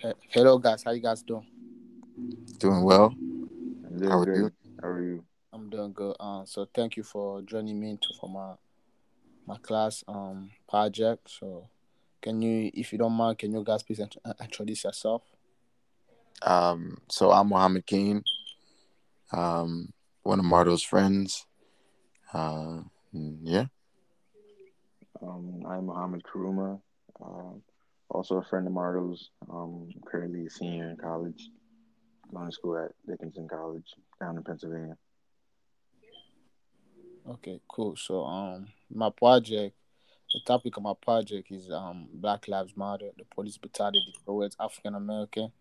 He- Hello, guys. How you guys doing? Doing well. I'm doing How are good. you? How are you? I'm doing good. Uh, so thank you for joining me into for my my class um project. So can you, if you don't mind, can you guys please int- uh, introduce yourself? Um, so I'm Mohammed Keen, um, one of Mardo's friends. Uh, mm, yeah. Um, I'm Mohammed Karuma, uh, also a friend of Marlo's. Um, currently a senior in college, going to school at Dickinson College down in Pennsylvania. Okay, cool. So um, my project, the topic of my project is um Black Lives Matter, the police brutality towards African American.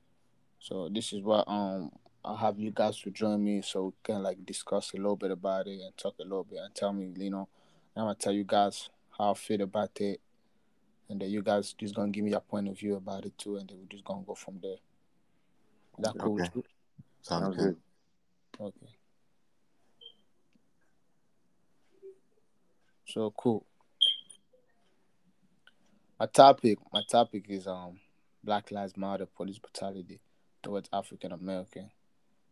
So this is what um I'll have you guys to join me so we can like discuss a little bit about it and talk a little bit and tell me, you know, I'm gonna tell you guys how I feel about it, and then you guys just gonna give me your point of view about it too, and then we're just gonna go from there. Is that cool? Okay. Sounds Sounds good. good. Okay. So cool. My topic, my topic is um Black Lives Matter, police brutality towards African American.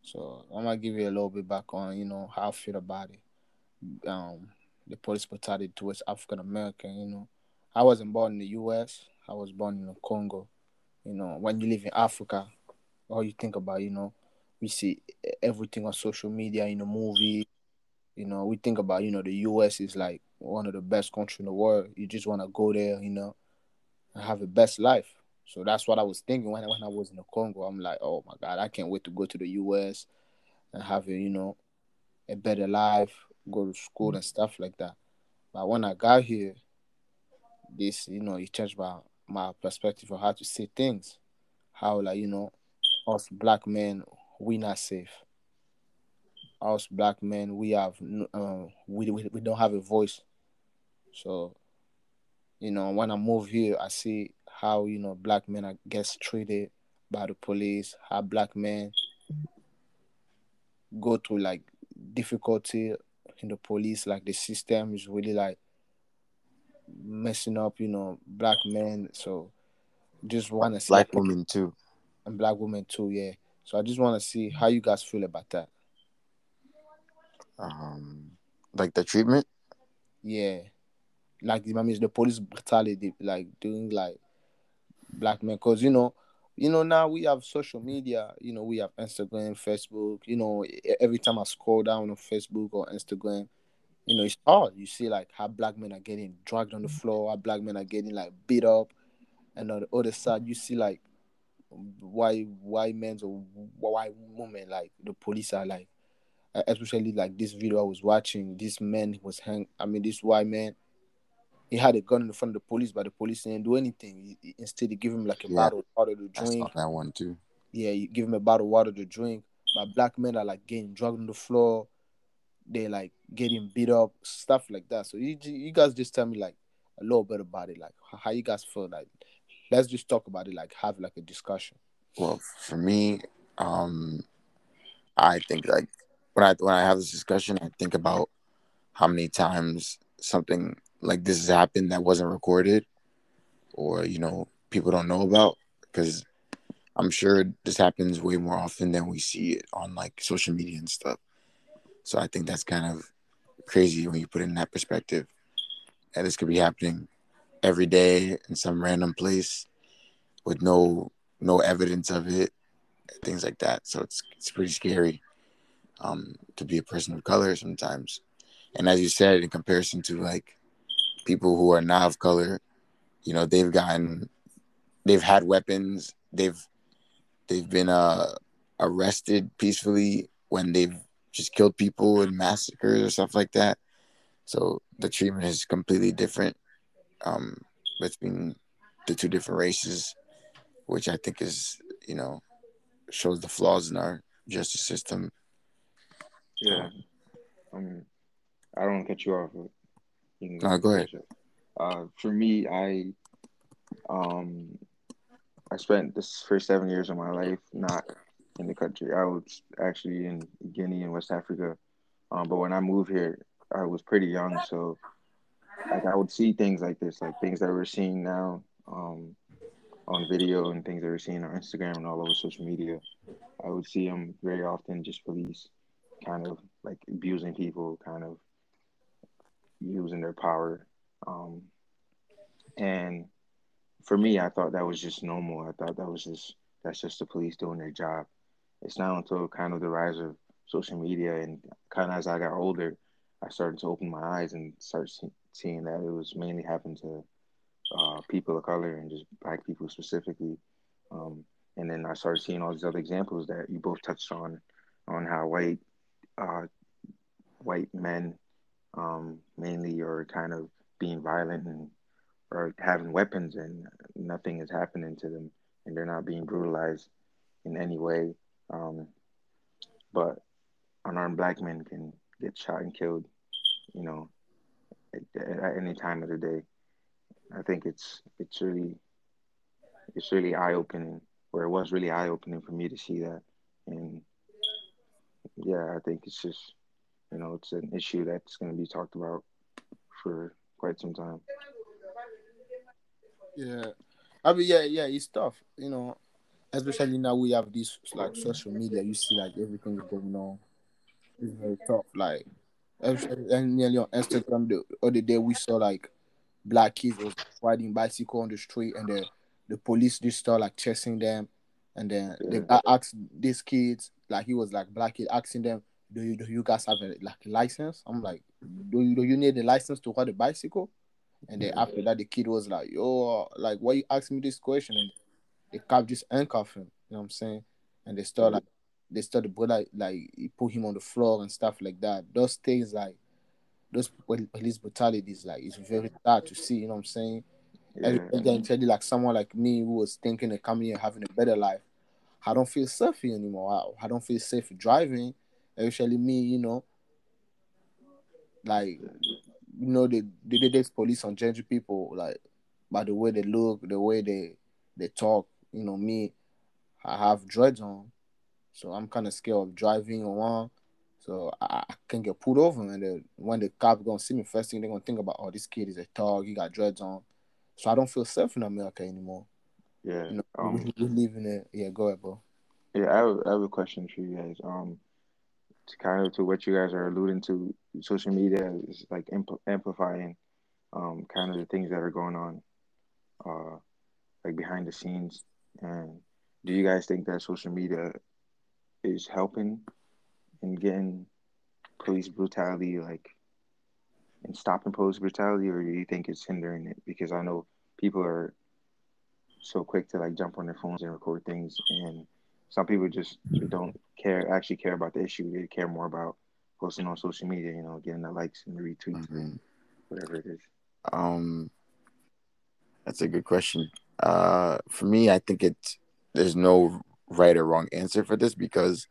So I'm gonna give you a little bit back on, you know, how I feel about it. Um, the police brutality towards African American. You know, I wasn't born in the U.S. I was born in Congo. You know, when you live in Africa, all you think about, you know, we see everything on social media, in the movie. You know, we think about, you know, the U.S. is like one of the best countries in the world. You just want to go there, you know, and have the best life. So that's what I was thinking when I, when I was in the Congo. I'm like, oh my God, I can't wait to go to the U.S. and have a, you know, a better life, go to school and stuff like that. But when I got here, this, you know, it changed my my perspective of how to see things. How like, you know, us black men, we not safe. Us black men, we have uh, we, we we don't have a voice. So, you know, when I move here, I see how you know black men are gets treated by the police. How black men go through like difficulty in the police. Like the system is really like messing up. You know, black men. So, just want to see Black woman too. and black women too. Yeah. So I just want to see how you guys feel about that. Um, like the treatment. Yeah. Like I mean, the police brutality, like doing like black men, cause you know, you know now we have social media. You know we have Instagram, Facebook. You know every time I scroll down on Facebook or Instagram, you know it's hard. You see like how black men are getting dragged on the mm. floor, how black men are getting like beat up, and on the other side you see like white white men or white women like the police are like especially like this video I was watching, this man was hang. I mean, this white man, he had a gun in front of the police, but the police didn't do anything. He- instead, he give him like a Yeah. bottle of water to I drink. saw that one too. Yeah, you give him a bottle of water to drink. But black men are like getting drugged on the floor. They like getting beat up, stuff like that. So you you guys just tell me like a little bit about it, like how you guys feel. Like, let's just talk about it, like have like a discussion. Well, for me, um, I think like when I when I have this discussion, I think about how many times something like this has happened that wasn't recorded, or you know people don't know about because I'm sure this happens way more often than we see it on like social media and stuff. So I think that's kind of crazy when you put it in that perspective. And this could be happening every day in some random place with no no evidence of it, things like that. So it's it's pretty scary um, to be a person of color sometimes. And as you said, in comparison to like people who are not of color, you know, they've gotten, they've had weapons, they've they've been uh, arrested peacefully when they've just killed people in massacres or stuff like that. So the treatment is completely different um, between the two different races, which I think is, you know, shows the flaws in our justice system. Yeah. Um, I don't want to cut you off. You No, go ahead. Uh, for me, I um, I spent this first seven years of my life not in the country. I was actually in Guinea and West Africa. Um, but when I moved here, I was pretty young, so like I would see things like this, like things that we're seeing now. Um, on video and things that we're seeing on Instagram and all over social media, I would see them very often just police kind of like abusing people, kind of using their power. Um, and for me, I thought that was just normal. I thought that was just that's just the police doing their job. It's not until kind of the rise of social media and kind of as I got older, I started to open my eyes and start see- seeing that it was mainly happening to uh, people of color and just black people specifically. Um, and then I started seeing all these other examples that you both touched on, on how white uh, white men um, mainly are kind of being violent and or having weapons and nothing is happening to them and they're not being brutalized in any way. Um, but unarmed black men can get shot and killed, you know, at, at any time of the day. I think it's it's really it's really eye opening, or it was really eye opening for me to see that, and yeah, I think it's just you know it's an issue that's going to be talked about for quite some time. Yeah, I mean, yeah, yeah, it's tough, you know, especially now we have this like social media. You see, like everything is going on. It's very tough. Like, and nearly on Instagram the other day we saw like black kids was riding bicycle on the street, and the the police just start like chasing them, and then they asked these kids like he was like black kid asking them, "Do you do you guys have a like license?" I'm like, "Do you do you need a license to ride a bicycle?" And then after that, the kid was like, "Yo, like, why you asking me this question?" And the cop just handcuffed him. You know what I'm saying? And they start mm-hmm. like, they start the brother like he put him on the floor and stuff like that. Those things like, those pol- police brutalities like it's very sad to see. You know what I'm saying? And Yeah, you like someone like me who was thinking of coming here having a better life, I don't feel safe anymore. I, I don't feel safe driving. Especially me, you know, like you know they they did this police on gender people like by the way they look, the way they they talk. You know me, I have dreads on, so I'm kind of scared of driving around. So I, I can get pulled over, and then when the cop gonna see me, first thing they're gonna think about, oh, this kid is a thug. He got dreads on. So I don't feel safe in America anymore. yeah. You know, Um, we, we live in a yeah. Go ahead, bro. Yeah, I have, I have a question for you guys. Um, to kind of to what you guys are alluding to, social media is like ampl- amplifying, um, kind of the things that are going on, uh, like behind the scenes. And do you guys think that social media is helping in getting police brutality, like, in stopping police brutality, or do you think it's hindering it? Because I know people are so quick to like jump on their phones and record things and some people just don't care actually care about the issue they care more about posting on social media you know getting the likes and the retweets and Mhm. whatever it is Um, that's a good question. Uh, for me, I think it's there's no right or wrong answer for this because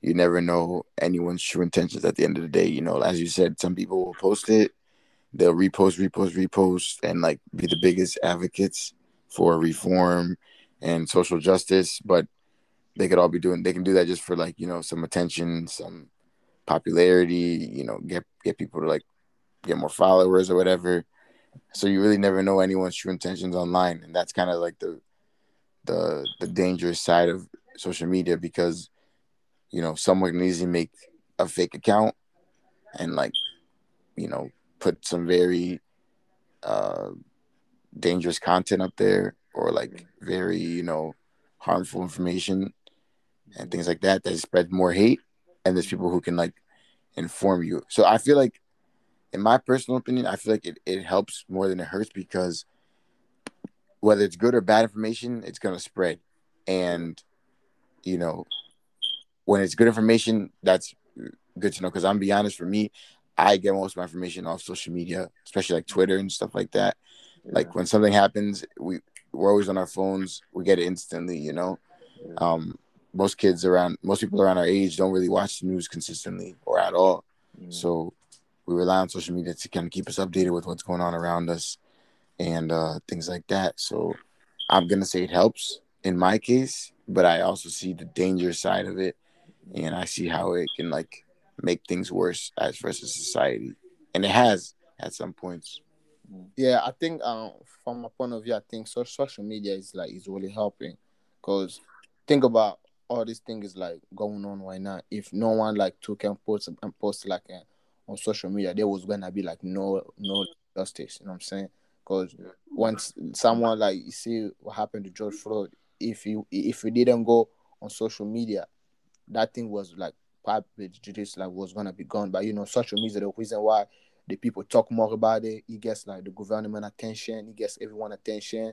you never know anyone's true intentions at the end of the day. You know, as you said, some people will post it, they'll repost, repost, repost, and like be the biggest advocates for reform and social justice, but they could all be doing they can do that just for like, you know, some attention, some popularity, you know, get get people to like get more followers or whatever. So you really never know anyone's true intentions online, and that's kind of like the the the dangerous side of social media because you know someone can easily make a fake account and like you know put some very uh dangerous content up there or like very you know harmful information and things like that that spread more hate and there's people who can like inform you. So i feel like in my personal opinion i feel like it, it helps more than it hurts because whether it's good or bad information it's going to spread and you know when it's good information that's good to know because i'm be honest for me i get most of my information off social media especially like twitter and stuff like that yeah. like when something happens we we're always on our phones we get it instantly you know yeah. um most kids around most people around our age don't really watch the news consistently or at all Mm. so we rely on social media to kind of keep us updated with what's going on around us and uh things like that. So i'm gonna say it helps in my case but i also see the danger side of it and i see how it can like make things worse as versus society. And it has at some points. Yeah, I think um from my point of view, I think so, social media is like is really helping, cause think about all these things is like going on right now. If no one like took and post and post like uh, on social media, there was gonna be like no no justice. You know what I'm saying? Cause once someone like you see what happened to George Floyd, if you if you didn't go on social media, that thing was like public justice like was gonna be gone. But you know, social media the reason why the people talk more about it. It gets like the government attention. It gets everyone attention.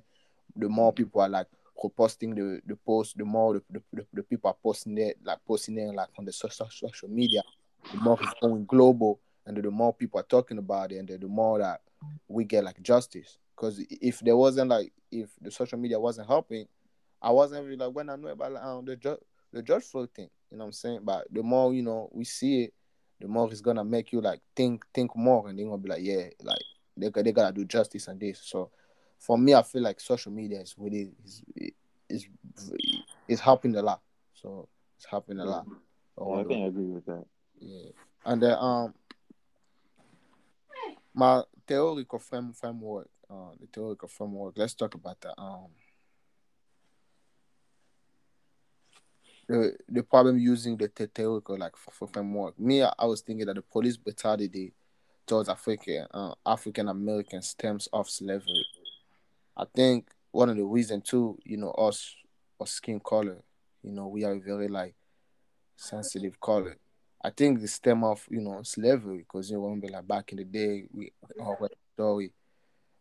The more mm. people are like posting the the post, the more the, the, the, the people are posting it, like posting it like on the social social media. The more it's going global, and the more people are talking about it, and the, more that we get like justice. Because if there wasn't like if the social media wasn't helping, I wasn't really like when I know about um, the ju- the George Floyd thing. You know what I'm saying? But the more you know we see it, the more it's gonna make you like think think more, and they're gonna be like, yeah, like they they gotta do justice and this. So for me, I feel like social media is really is is is helping a lot. So it's helping a lot. Yeah, I I agree with that. Yeah, and then um, my theoretical frame, framework, uh, the theoretical framework. Let's talk about that. Um, the the problem using the theoretical like framework. Me, I was thinking that the police brutality towards African uh, African American stems off slavery. I think one of the reasons too, you know, us our skin color, you know, we are very like sensitive color. I think the stem of you know slavery because you remember like back in the day we our story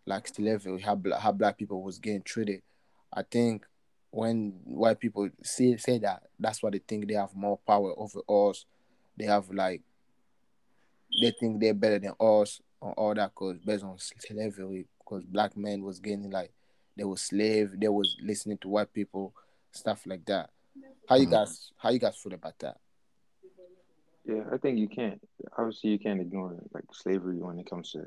like slavery how black, how black people was getting treated. I think when white people say say that, that's why they think they have more power over us. They have like they think they're better than us on all that cause based on slavery because black men was getting like they were slave, they was listening to white people, stuff like that. How you mm-hmm. guys how you guys feel about that? Yeah, I think you can't. Obviously, you can't ignore like slavery when it comes to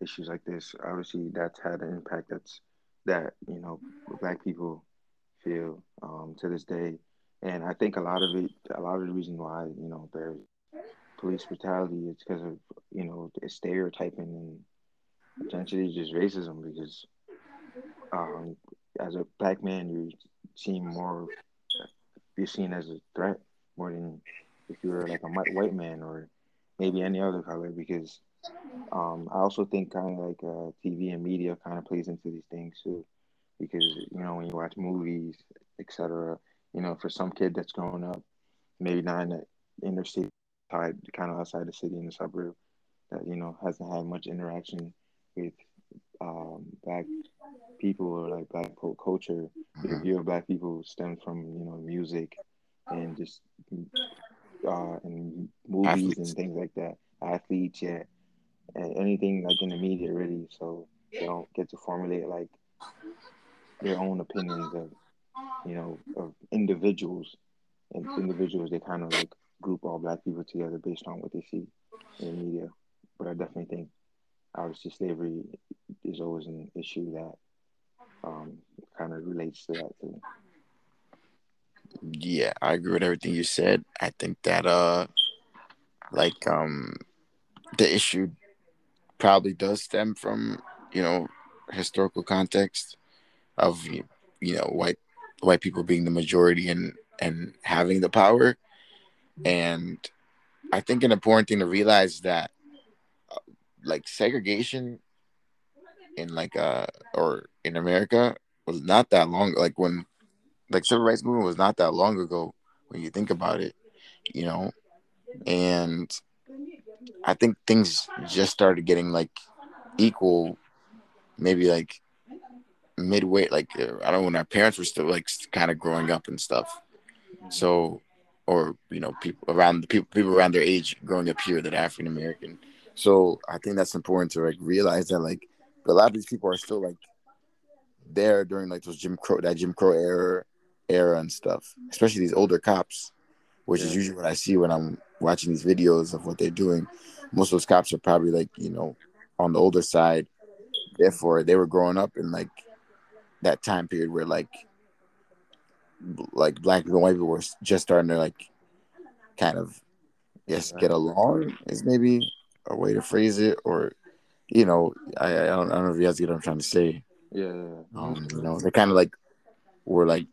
issues like this. Obviously, that's had an impact. That's that you know, black people feel um, to this day. And I think a lot of it, a lot of the reason why you know there's police brutality is because of you know stereotyping and potentially just racism. Because um, as a black man, you seem more you're seen as a threat more than if you were like a white man or maybe any other color. Because um, I also think kind of like uh, TV and media kind of plays into these things too because you know when you watch movies, etc. You know, for some kid that's growing up, maybe not in the inner city, kind of outside the city in the suburb, that you know hasn't had much interaction with um, black people or like black culture. Your view of black people stems from you know music and just uh, and movies Athletes. and things like that. Athletes, yeah, and anything like in the media, really. So they don't get to formulate like their own opinions of you know of individuals and individuals they kind of like group all black people together based on what they see in the media but i definitely think obviously slavery is always an issue that um, kind of relates to that too yeah i agree with everything you said. I think that uh like um the issue probably does stem from you know historical context of you know white white people being the majority and and having the power. And i think an important thing to realize that uh, like segregation in like uh or in america was not that long like when like civil rights movement was not that long ago when you think about it you know and i think things just started getting like equal maybe like midway, like I don't know when our parents were still like kind of growing up and stuff. So, or you know, people around the people people around their age growing up here that African American. So I think that's important to like realize that like a lot of these people are still like there during like those Jim Crow that Jim Crow era era and stuff, especially these older cops, which yeah. is usually what I see when I'm watching these videos of what they're doing. Most of those cops are probably like you know on the older side. Therefore, they were growing up in like that time period where like like black people and white people were just starting to like kind of yes get along is maybe a way to phrase it or you know, I, I don't I don't know if you guys get what I'm trying to say. Yeah, yeah, yeah. Um, you know, they kind of like were like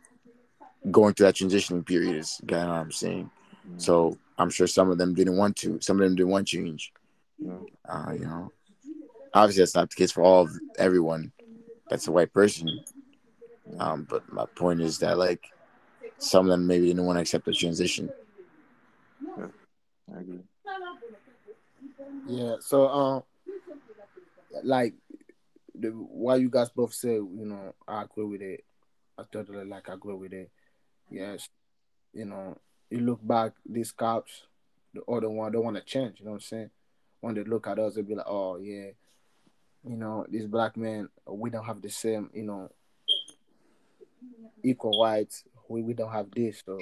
going through that transitioning period. Is kind of what I'm saying. Mm. So I'm sure some of them didn't want to. Some of them didn't want change. Yeah. Uh, you know, obviously that's not the case for all of everyone. That's a white person. Um, but my point is that like some of them maybe didn't want to accept the transition. I agree. Yeah. So um, like the what you guys both said, you know, I agree with it. I totally like I agree with it. Yes. You know, you look back, these cops, the other one don't want to change. You know what I'm saying? When they look at us, they'll be like, "Oh yeah, you know, these black men, we don't have the same, you know, equal rights. We we don't have this." So,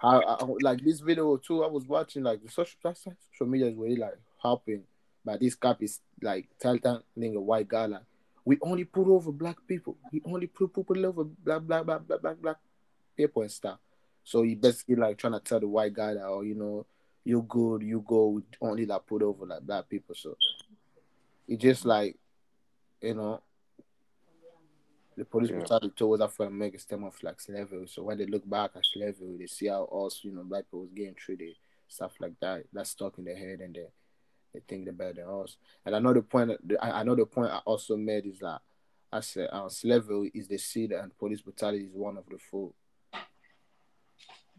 how like this video too? I was watching like the social social media is really like helping, but this cop is like telling a white guy like, "We only put over black people. We only put people over black black black black black, black people and stuff." So he basically like trying to tell the white guy that, oh, you know, you're good, you go, we only like put over like black people. So it just like, you know, the police Yeah. brutality towards African Americans stem off like slavery. So when they look back at slavery, they see how us, you know, black people was getting treated, stuff like that. That's stuck in their head and they they think they're better than us. And another point, I I know the point I also made is that I said uh, slavery is the seed and police brutality is one of the fruit.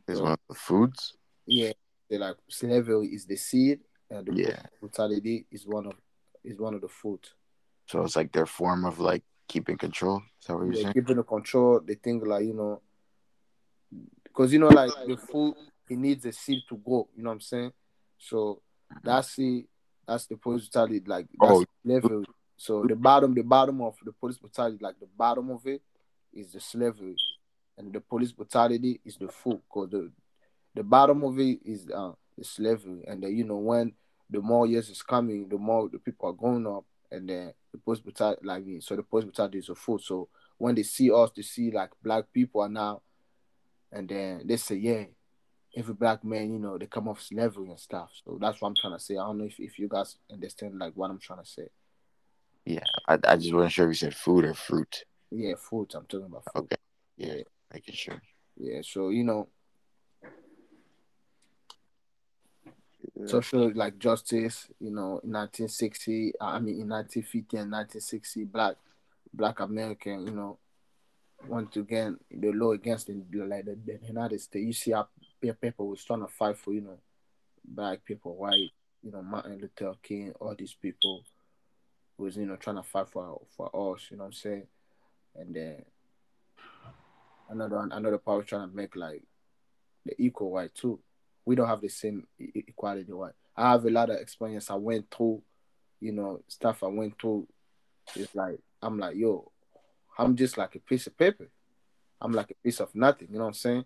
Is So- one of the foods. Yeah, they like slavery is the seed, and the Yeah. brutality is one of is one of the food. So it's like their form of like keeping control. Is that what you're They're saying? keeping the control. They think like you know, because you know, like the food, it needs a seed to grow. You know what I'm saying? So that seed, that's the police brutality. Like that's Oh. slavery. So the bottom, the bottom of the police brutality, like the bottom of it, is the slavery, and the police brutality is the fruit. Because the the bottom of it is uh, the slavery, and then you know when the more years is coming, the more the people are growing up, and then the police brutality, like so the police brutality is a food. So when they see us, they see like black people are now, and then they say, yeah, every black man, you know, they come off slavery and stuff. So that's what I'm trying to say. I don't know if, if you guys understand like what I'm trying to say. Yeah. I, I just wasn't sure if you said food or fruit. Yeah, food. I'm talking about food. Okay. Yeah. Yeah. Making sure. Yeah. So you know, Yeah. social like justice, you know, in 1960, I mean in 1950 and 1960, black black American, you know, once again the law against the like the, the United States. You see how people was trying to fight for, you know, black people, white, you know, Martin Luther King, all these people was, you know, trying to fight for for us, you know what I'm saying? And then another another power trying to make like the equal white too. We don't have the same equality white. i have a lot of experience. I went through you know stuff i went through. It's like i'm like yo i'm just like a piece of paper. I'm like a piece of nothing you know what i'm saying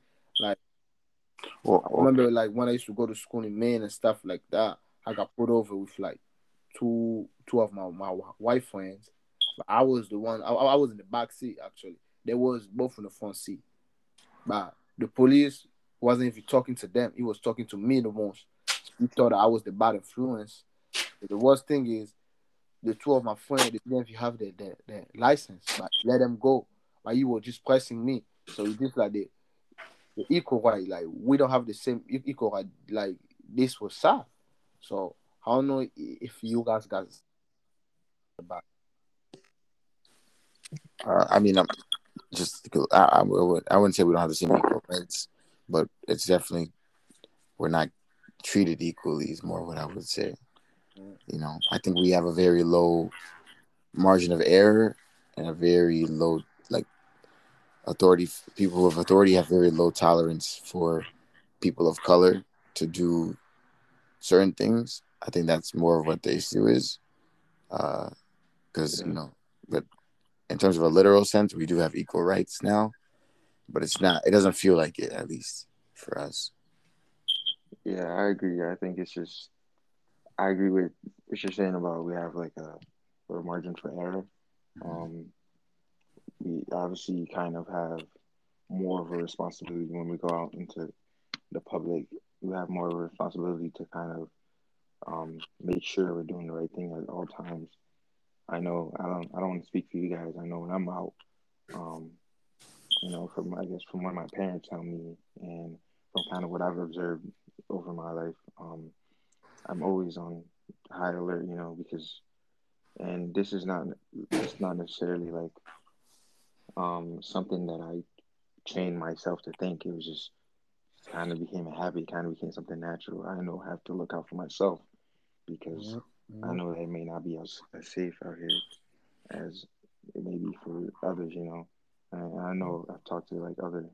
Well, i remember like when i used to go to school in maine and stuff like that i got put over with like two two of my, my white friends but i was the one I, I was in the back seat actually they was both in the front seat but the police wasn't even talking to them. He was talking to me the most. He thought I was the bad influence. But the worst thing is, the two of my friends they didn't even have the, the, the license, but let them go. But he was just pressing me. So it's just like the equal right. Like we don't have the same equal right. Like this was sad. So I don't know if you guys got about Uh, I mean, I'm just I, I, would, I wouldn't say we don't have the same equal rights, but it's definitely we're not treated equally. Is more what I would say. You know, I think we have a very low margin of error and a very low authority. People of authority have very low tolerance for people of color to do certain things. I think that's more of what the issue is, because you know, but in terms of a literal sense, we do have equal rights now, but it's not. It doesn't feel like it, at least for us. Yeah, I agree. I think it's just I agree with what you're saying about we have like a low margin for error. Um, we obviously kind of have more of a responsibility when we go out into the public. We have more of a responsibility to kind of um, make sure we're doing the right thing at all times. I know I don't I don't want to speak for you guys. I know when I'm out, um, you know, from I guess from what my parents tell me and from kind of what I've observed over my life, um, I'm always on high alert, you know, because and this is not it's not necessarily like um something that I trained myself to think. It was just kind of became a habit, kind of became something natural. I know I have to look out for myself because. I know that it may not be as, as safe out here as it may be for others, you know. And I know I've talked to like other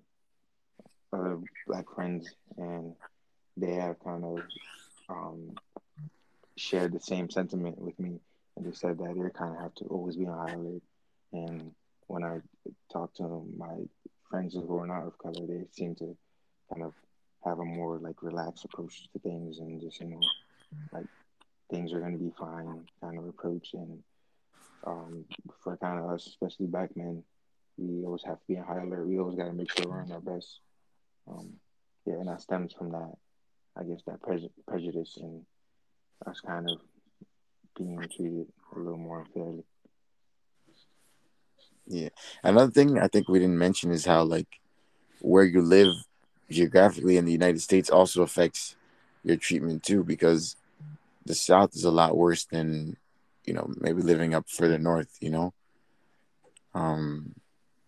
other black friends and they have kind of um, shared the same sentiment with me and they said that they kind of have to always be on high alert. And when I talk to my friends who are not of color, they seem to kind of have a more like relaxed approach to things and just you know like things are going to be fine kind of approach. And um, for kind of us especially black men we always have to be on high alert. We always got to make sure we're on our best. Um, yeah and that stems from that i guess that pre- prejudice and us kind of being treated a little more unfairly Yeah. Another thing I think we didn't mention is how like where you live geographically in the United States also affects your treatment too, because the South is a lot worse than you know maybe living up further north. You know, um,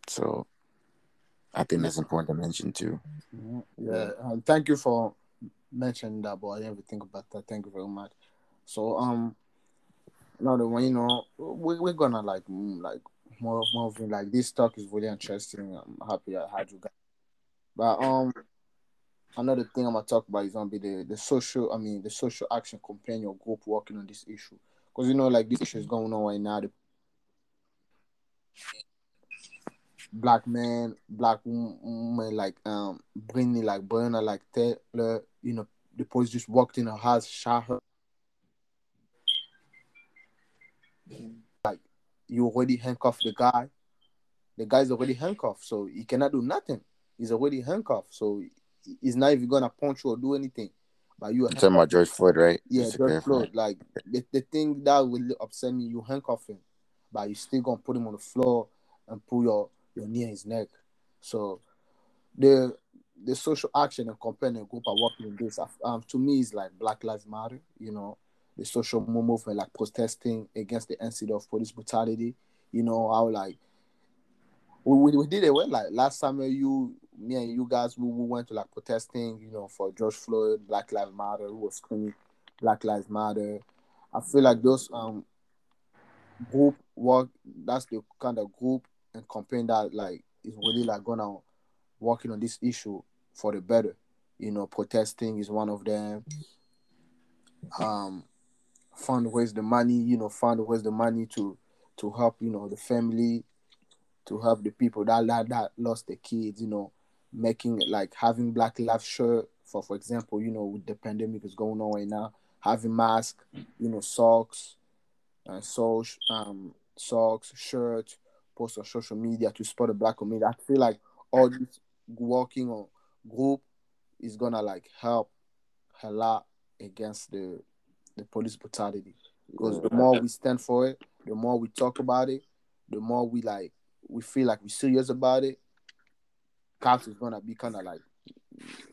so I think that's important to mention too. Yeah, um, thank you for mentioning that, but I didn't even think about that. Thank you very much. So, um, now the one you know, we we're gonna like like more more of like this talk is really interesting. I'm happy I had you guys. But um, another thing I'm gonna talk about is gonna be the the social. I mean, the social action companion group working on this issue, because you know, like this issue is going on right now. The black man, black wom- woman, like um, Brittany, like Breonna, like Taylor, you know, the police just walked in her house, shot her. You already handcuffed the guy. The guy's already handcuffed, so he cannot do nothing. He's already handcuffed, so he's not even gonna punch you or do anything. But you are talking about George Floyd, right? Yeah, Just George. Floyd. Like the, the thing that will upset me, you handcuff him, but you still gonna put him on the floor and pull your, your knee in his neck. So the the social action and companion group are working in this. Um, to me, is like Black Lives Matter. You know, the social movement like protesting against the incident of police brutality. You know how like we, we, we did it well. Like last summer, you, me and you guys, we, we went to like protesting. You know, for George Floyd, Black Lives Matter. We was screaming Black Lives Matter. I feel like those um group work. That's the kind of group and campaign that like is really like gonna working on this issue for the better. You know, protesting is one of them. Um, fundraise the money. You know, find where's the money to to help. You know, the family, to help the people that that, that lost their kids. You know, making like having Black Lives shirt for for example. You know, with the pandemic is going on right now, having mask. You know, socks, and so um socks, shirts, post on social media to support the black community. I feel like all this working on group is gonna like help a lot against the the police brutality. Because the more we stand for it, the more we talk about it, the more we like we feel like we're serious about it. Cops is gonna be kind of like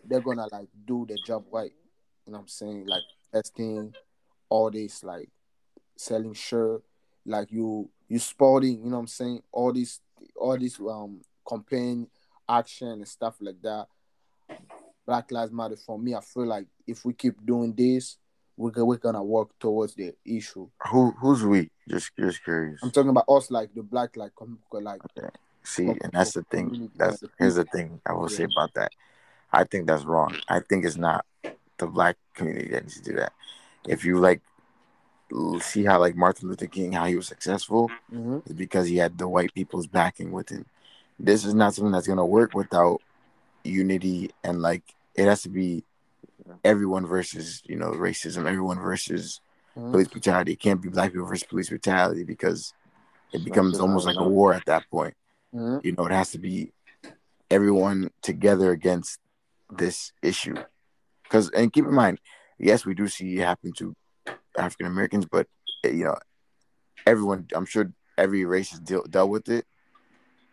they're gonna like do their job right. You know what I'm saying? Like testing, all this like selling shirt, like you you sporting, you know what I'm saying? All this all this um campaign action and stuff like that. Black Lives Matter for me, I feel like if we keep doing this, we're, we're gonna work towards the issue. Who who's we? Just just curious. I'm talking about us, like the black, like like See, and that's the thing. That's here's the thing I will say about that. I think that's wrong. I think it's not the black community that needs to do that. If you like see how like Martin Luther King, how he was successful, hmm is because he had the white people's backing with him. This is not something that's gonna work without unity and like it has to be everyone versus you know racism, everyone versus Mhm. police brutality. It can't be black people versus police brutality because it becomes almost like a war at that point. hmm You know, it has to be everyone together against this issue. Because and keep in mind, yes, we do see it happen to African Americans, but you know, everyone. I'm sure every race has deal, dealt with it,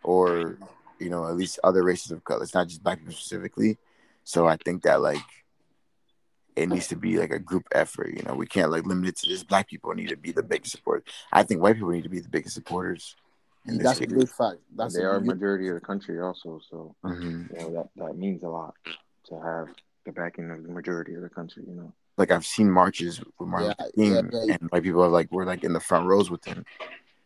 or you know, at least other races of color. It's not just black people specifically. So I think that like it needs to be like a group effort. You know, we can't like limit it to just black people need to be the biggest supporters. I think white people need to be the biggest supporters. in this That's a area. big fact. That's they a are a big- majority of the country also, so Mhm. you know that that means a lot to have the backing of the majority of the country. You know. Like I've seen marches with Martin Yeah, Luther King, yeah, yeah. and white people are like were like in the front rows with him.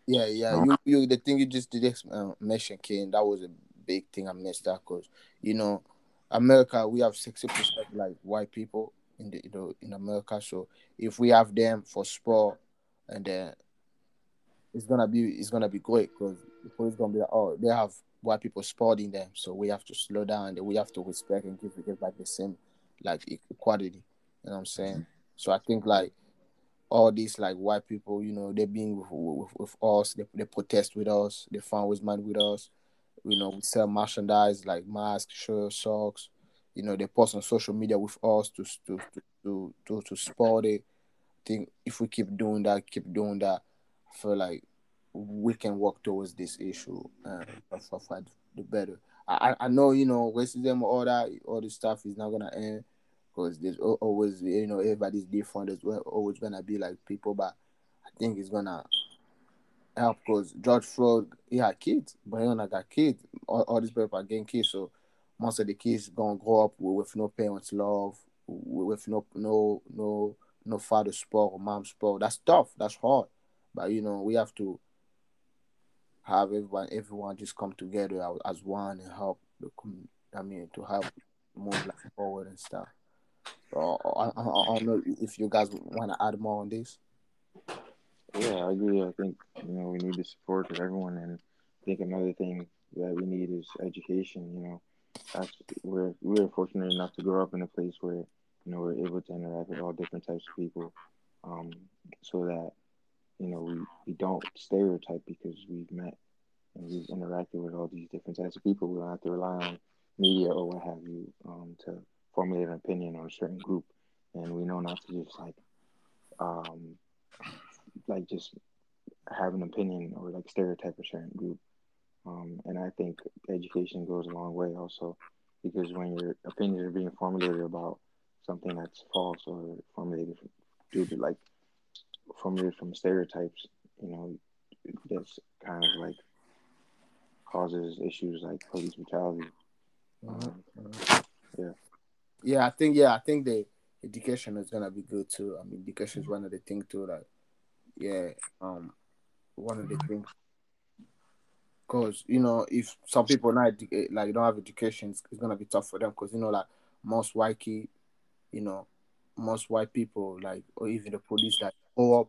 Yeah, yeah. No. You, you, the thing you just did uh, mention, King, that was a big thing I missed that because you know, America, we have sixty percent like white people in the you know in America. So if we have them for sport, and then it's gonna be it's gonna be great because the police gonna be like, oh, they have white people sporting them, so we have to slow down. and We have to respect and give give back the same like equality. You know what I'm saying? Mm-hmm. So I think like all these like white people, you know, they being with, with, with us, they, they protest with us, they find with money with us. You know, we sell merchandise like masks, shirts, socks. You know, they post on social media with us to to to to to, support it. I think if we keep doing that, keep doing that, I feel like we can work towards this issue and for, for the better. I, I- know, you know, racism, all that, all this stuff is not gonna end because there's always, you know, everybody's different. There's al- always gonna be like people, but I think it's gonna help because George Floyd, he had kids, Breonna got kids. All, all these people are getting kids, so most of the kids gonna grow up with, with no parents' love, with, no no no no father support or mom support. That's tough. That's hard, but you know we have to have everyone everyone just come together as, one and help the com- I mean to help move like forward and stuff. So I, I, I don't know if you guys want to add more on this. Yeah, I agree. I think you know we need the support of everyone, and I think another thing that we need is education. You know, that's, we're we're fortunate enough to grow up in a place where you know we're able to interact with all different types of people, um, so that you know we, we don't stereotype because we've met and we've interacted with all these different types of people. We don't have to rely on media or what have you um, to formulate an opinion on a certain group, and we know not to just like um, like just have an opinion or like stereotype a certain group. Um, and I think education goes a long way also because when your opinions are being formulated about something that's false or formulated due to like formulated from stereotypes, you know, that's kind of like causes issues like police brutality. Um, yeah. Yeah, I think yeah, I think the education is gonna be good too. I mean, education is one of the things too that yeah, um, one of the things. Cause you know, if some people not edu- eh, like don't have education, it's, it's gonna be tough for them. Cause you know, like most white you know, most white people like or even the police that grow up.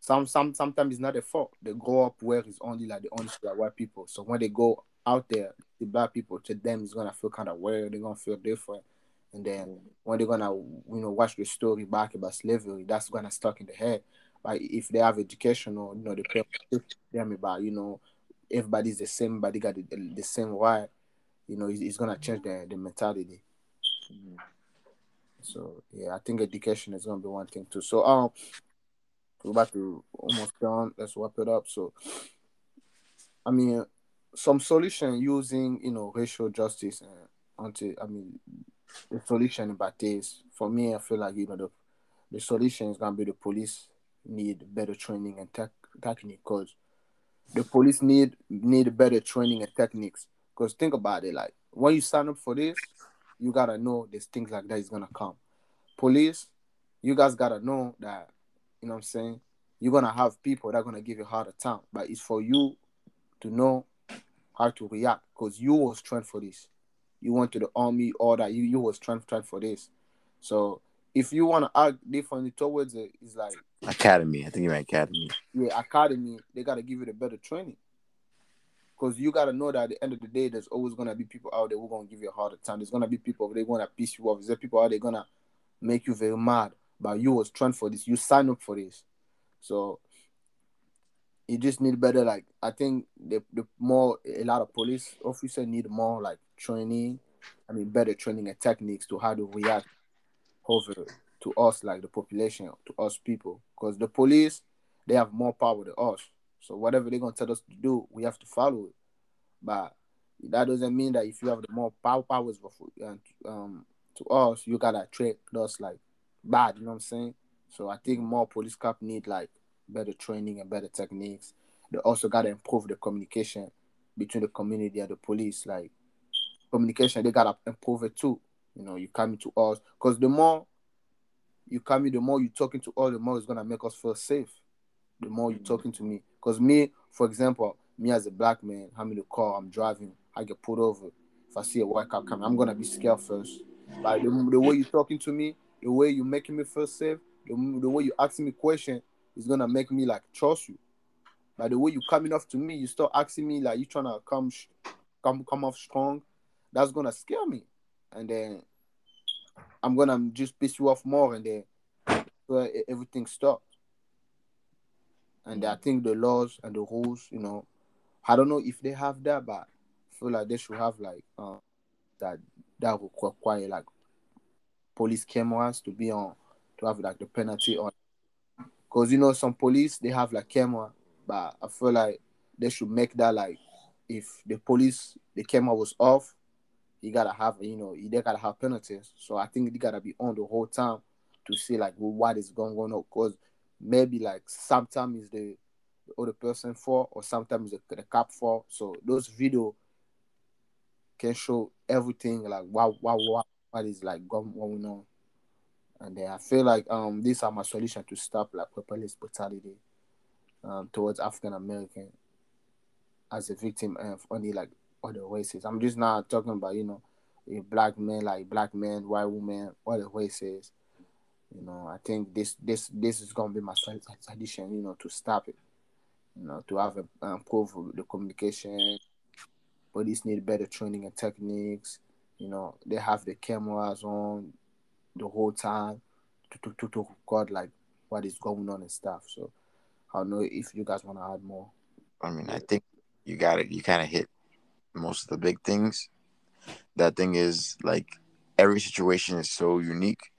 Some some sometimes it's not their fault. They grow up where it's only like the only like white people. So when they go out there, the black people to them is gonna feel kind of weird. They're gonna feel different, and then when they're gonna you know watch the story back about slavery, that's gonna stuck in the head. But if they have education or you know they pay them about you know everybody's the same, but everybody got the, the same right, you know it's, it's gonna change the the mentality. Mhm. So yeah, I think education is gonna be one thing too. So um, we're about to almost done. Let's wrap it up. So I mean, some solution using you know racial justice and anti. I mean, the solution about this for me, I feel like you know the the solution is gonna be the police need better training and tech technique because the police need need better training and techniques. Because think about it, like when you sign up for this, you gotta know there's things like that is gonna come. Police, you guys gotta know that, you know what I'm saying? You're gonna have people that are gonna give you a harder time. But it's for you to know how to react because you was trained for this. You went to the army, all that, you, you was trained, trained for this. So if you wanna act differently towards it, it's like Academy. I think you're right, Academy. yeah, academy, they gotta give you the better training. Because you gotta know that at the end of the day, there's always gonna be people out there who gonna give you a harder time. There's gonna be people they're gonna piss you off. There's people out there gonna make you very mad. But you was trained for this. You sign up for this. So you just need better like I think the the more a lot of police officers need more like training, I mean better training and techniques to how to react over to us like the population, to us people, because the police they have more power than us. So whatever they're gonna tell us to do, we have to follow it. But that doesn't mean that if you have the more power powers um, to us, you gotta treat us like bad. You know what I'm saying? So I think more police cop need like better training and better techniques. They also gotta improve the communication between the community and the police. Like communication, they gotta improve it too. You know, you coming to us because the more you come in, the more you talking to us, the more it's gonna make us feel safe. The more you mm. talking to me, because me, for example, me as a black man, I'm in the car, I'm driving, I get pulled over. If I see a white car coming, I'm gonna be scared first. Like the, the way you talking to me, the way you making me feel safe, the, the way you asking me question is gonna make me like trust you. By the way you coming off to me, you start asking me like you trying to come come come off strong. That's gonna scare me, and then I'm gonna just piss you off more, and then so everything stops. And I think the laws and the rules, you know, I don't know if they have that, but I feel like they should have like uh, that that would require like police cameras to be on to have like the penalty on because you know some police they have like camera but i feel like they should make that like if the police the camera was off you gotta have you know they gotta have penalties. So i think they gotta be on the whole time to see like well, what is going on. Because maybe like sometimes the, the other person for or sometimes the, the cop for so those video can show everything like what what what, what is like going on. And then I feel like um these are my solution to stop like police brutality um towards African American as a victim of only like other races. I'm just not talking about you know a black man like black man, white woman, other races. You know, I think this this this is gonna be my solution. You know, to stop it. You know, to have a, improve the communication. Police need better training and techniques. You know, they have the cameras on the whole time to, to, to, to record like what is going on and stuff. So I don't know if you guys want to add more. I mean, I think you got it. You kind of hit most of the big things. That thing is like every situation is so unique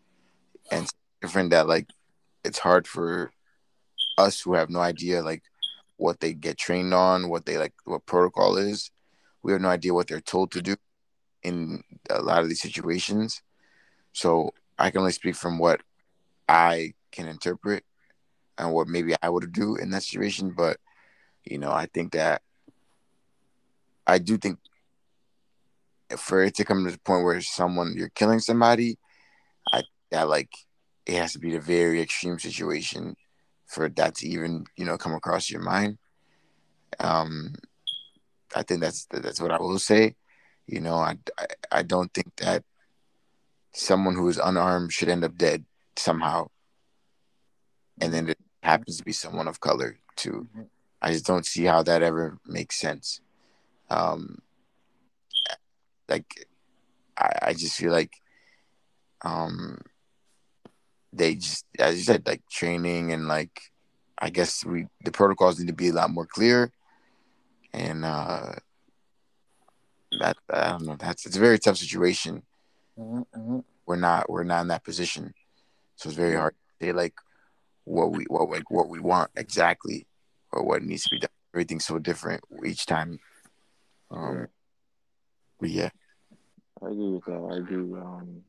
and different that like it's hard for us who have no idea like what they get trained on, what they like, what protocol is. We have no idea what they're told to do in a lot of these situations. So I can only speak from what I can interpret and what maybe I would do in that situation. But you know, I think that I do think for it to come to the point where someone you're killing somebody, I that like it has to be a very extreme situation for that to even you know come across your mind. Um, I think that's that's what I will say. You know, I, I, I don't think that someone who is unarmed should end up dead somehow, and then it happens to be someone of color too. Mm-hmm. I just don't see how that ever makes sense. Um, like, I, I just feel like, um, they just, as you said, like training and like, I guess we the protocols need to be a lot more clear, and uh, that I don't know. That's it's a very tough situation Mm-hmm. We're not we're not in that position, so it's very hard to say like what we what like what we want exactly or what needs to be done. Everything's so different each time. Um, but yeah, I agree with that. I agree. Um,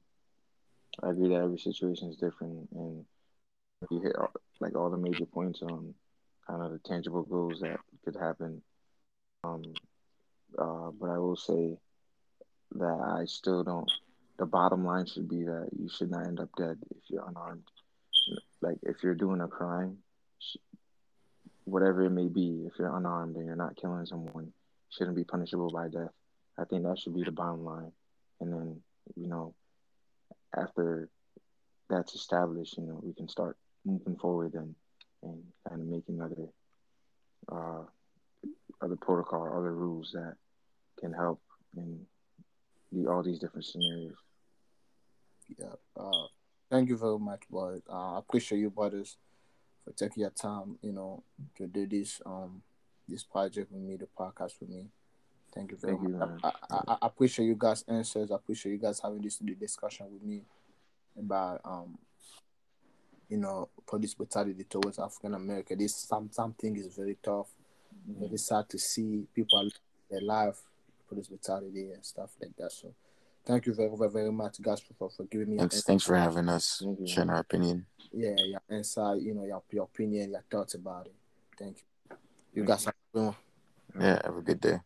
I agree that every situation is different, and you hit all, like all the major points on kind of the tangible goals that could happen. Um, uh, but I will say that I still don't the bottom line should be that you should not end up dead if you're unarmed. Like if you're doing a crime, whatever it may be, if you're unarmed and you're not killing someone, shouldn't be punishable by death. I think that should be the bottom line. And then, you know, after that's established, you know, we can start moving forward and and kind of making other uh, other protocol, other rules that can help in the, all these different scenarios. Yeah. Uh, thank you very much, boy. Uh, I appreciate you, brothers, for taking your time, you know, to do this um this project with me, the podcast with me. Thank you very thank much. You, I, I, I, appreciate you guys' answers. I appreciate you guys having this discussion with me about um you know, police brutality towards African American. This some something is very tough, Mm-hmm. very sad to see people their life, police brutality and stuff like that. So, thank you very very very much, guys, for, for giving me Thanks, thanks for having us, sharing our opinion. yeah your insight, you know, your your opinion, your thoughts about it. Thank you. You Thank guys have a good one. Yeah, have a good day.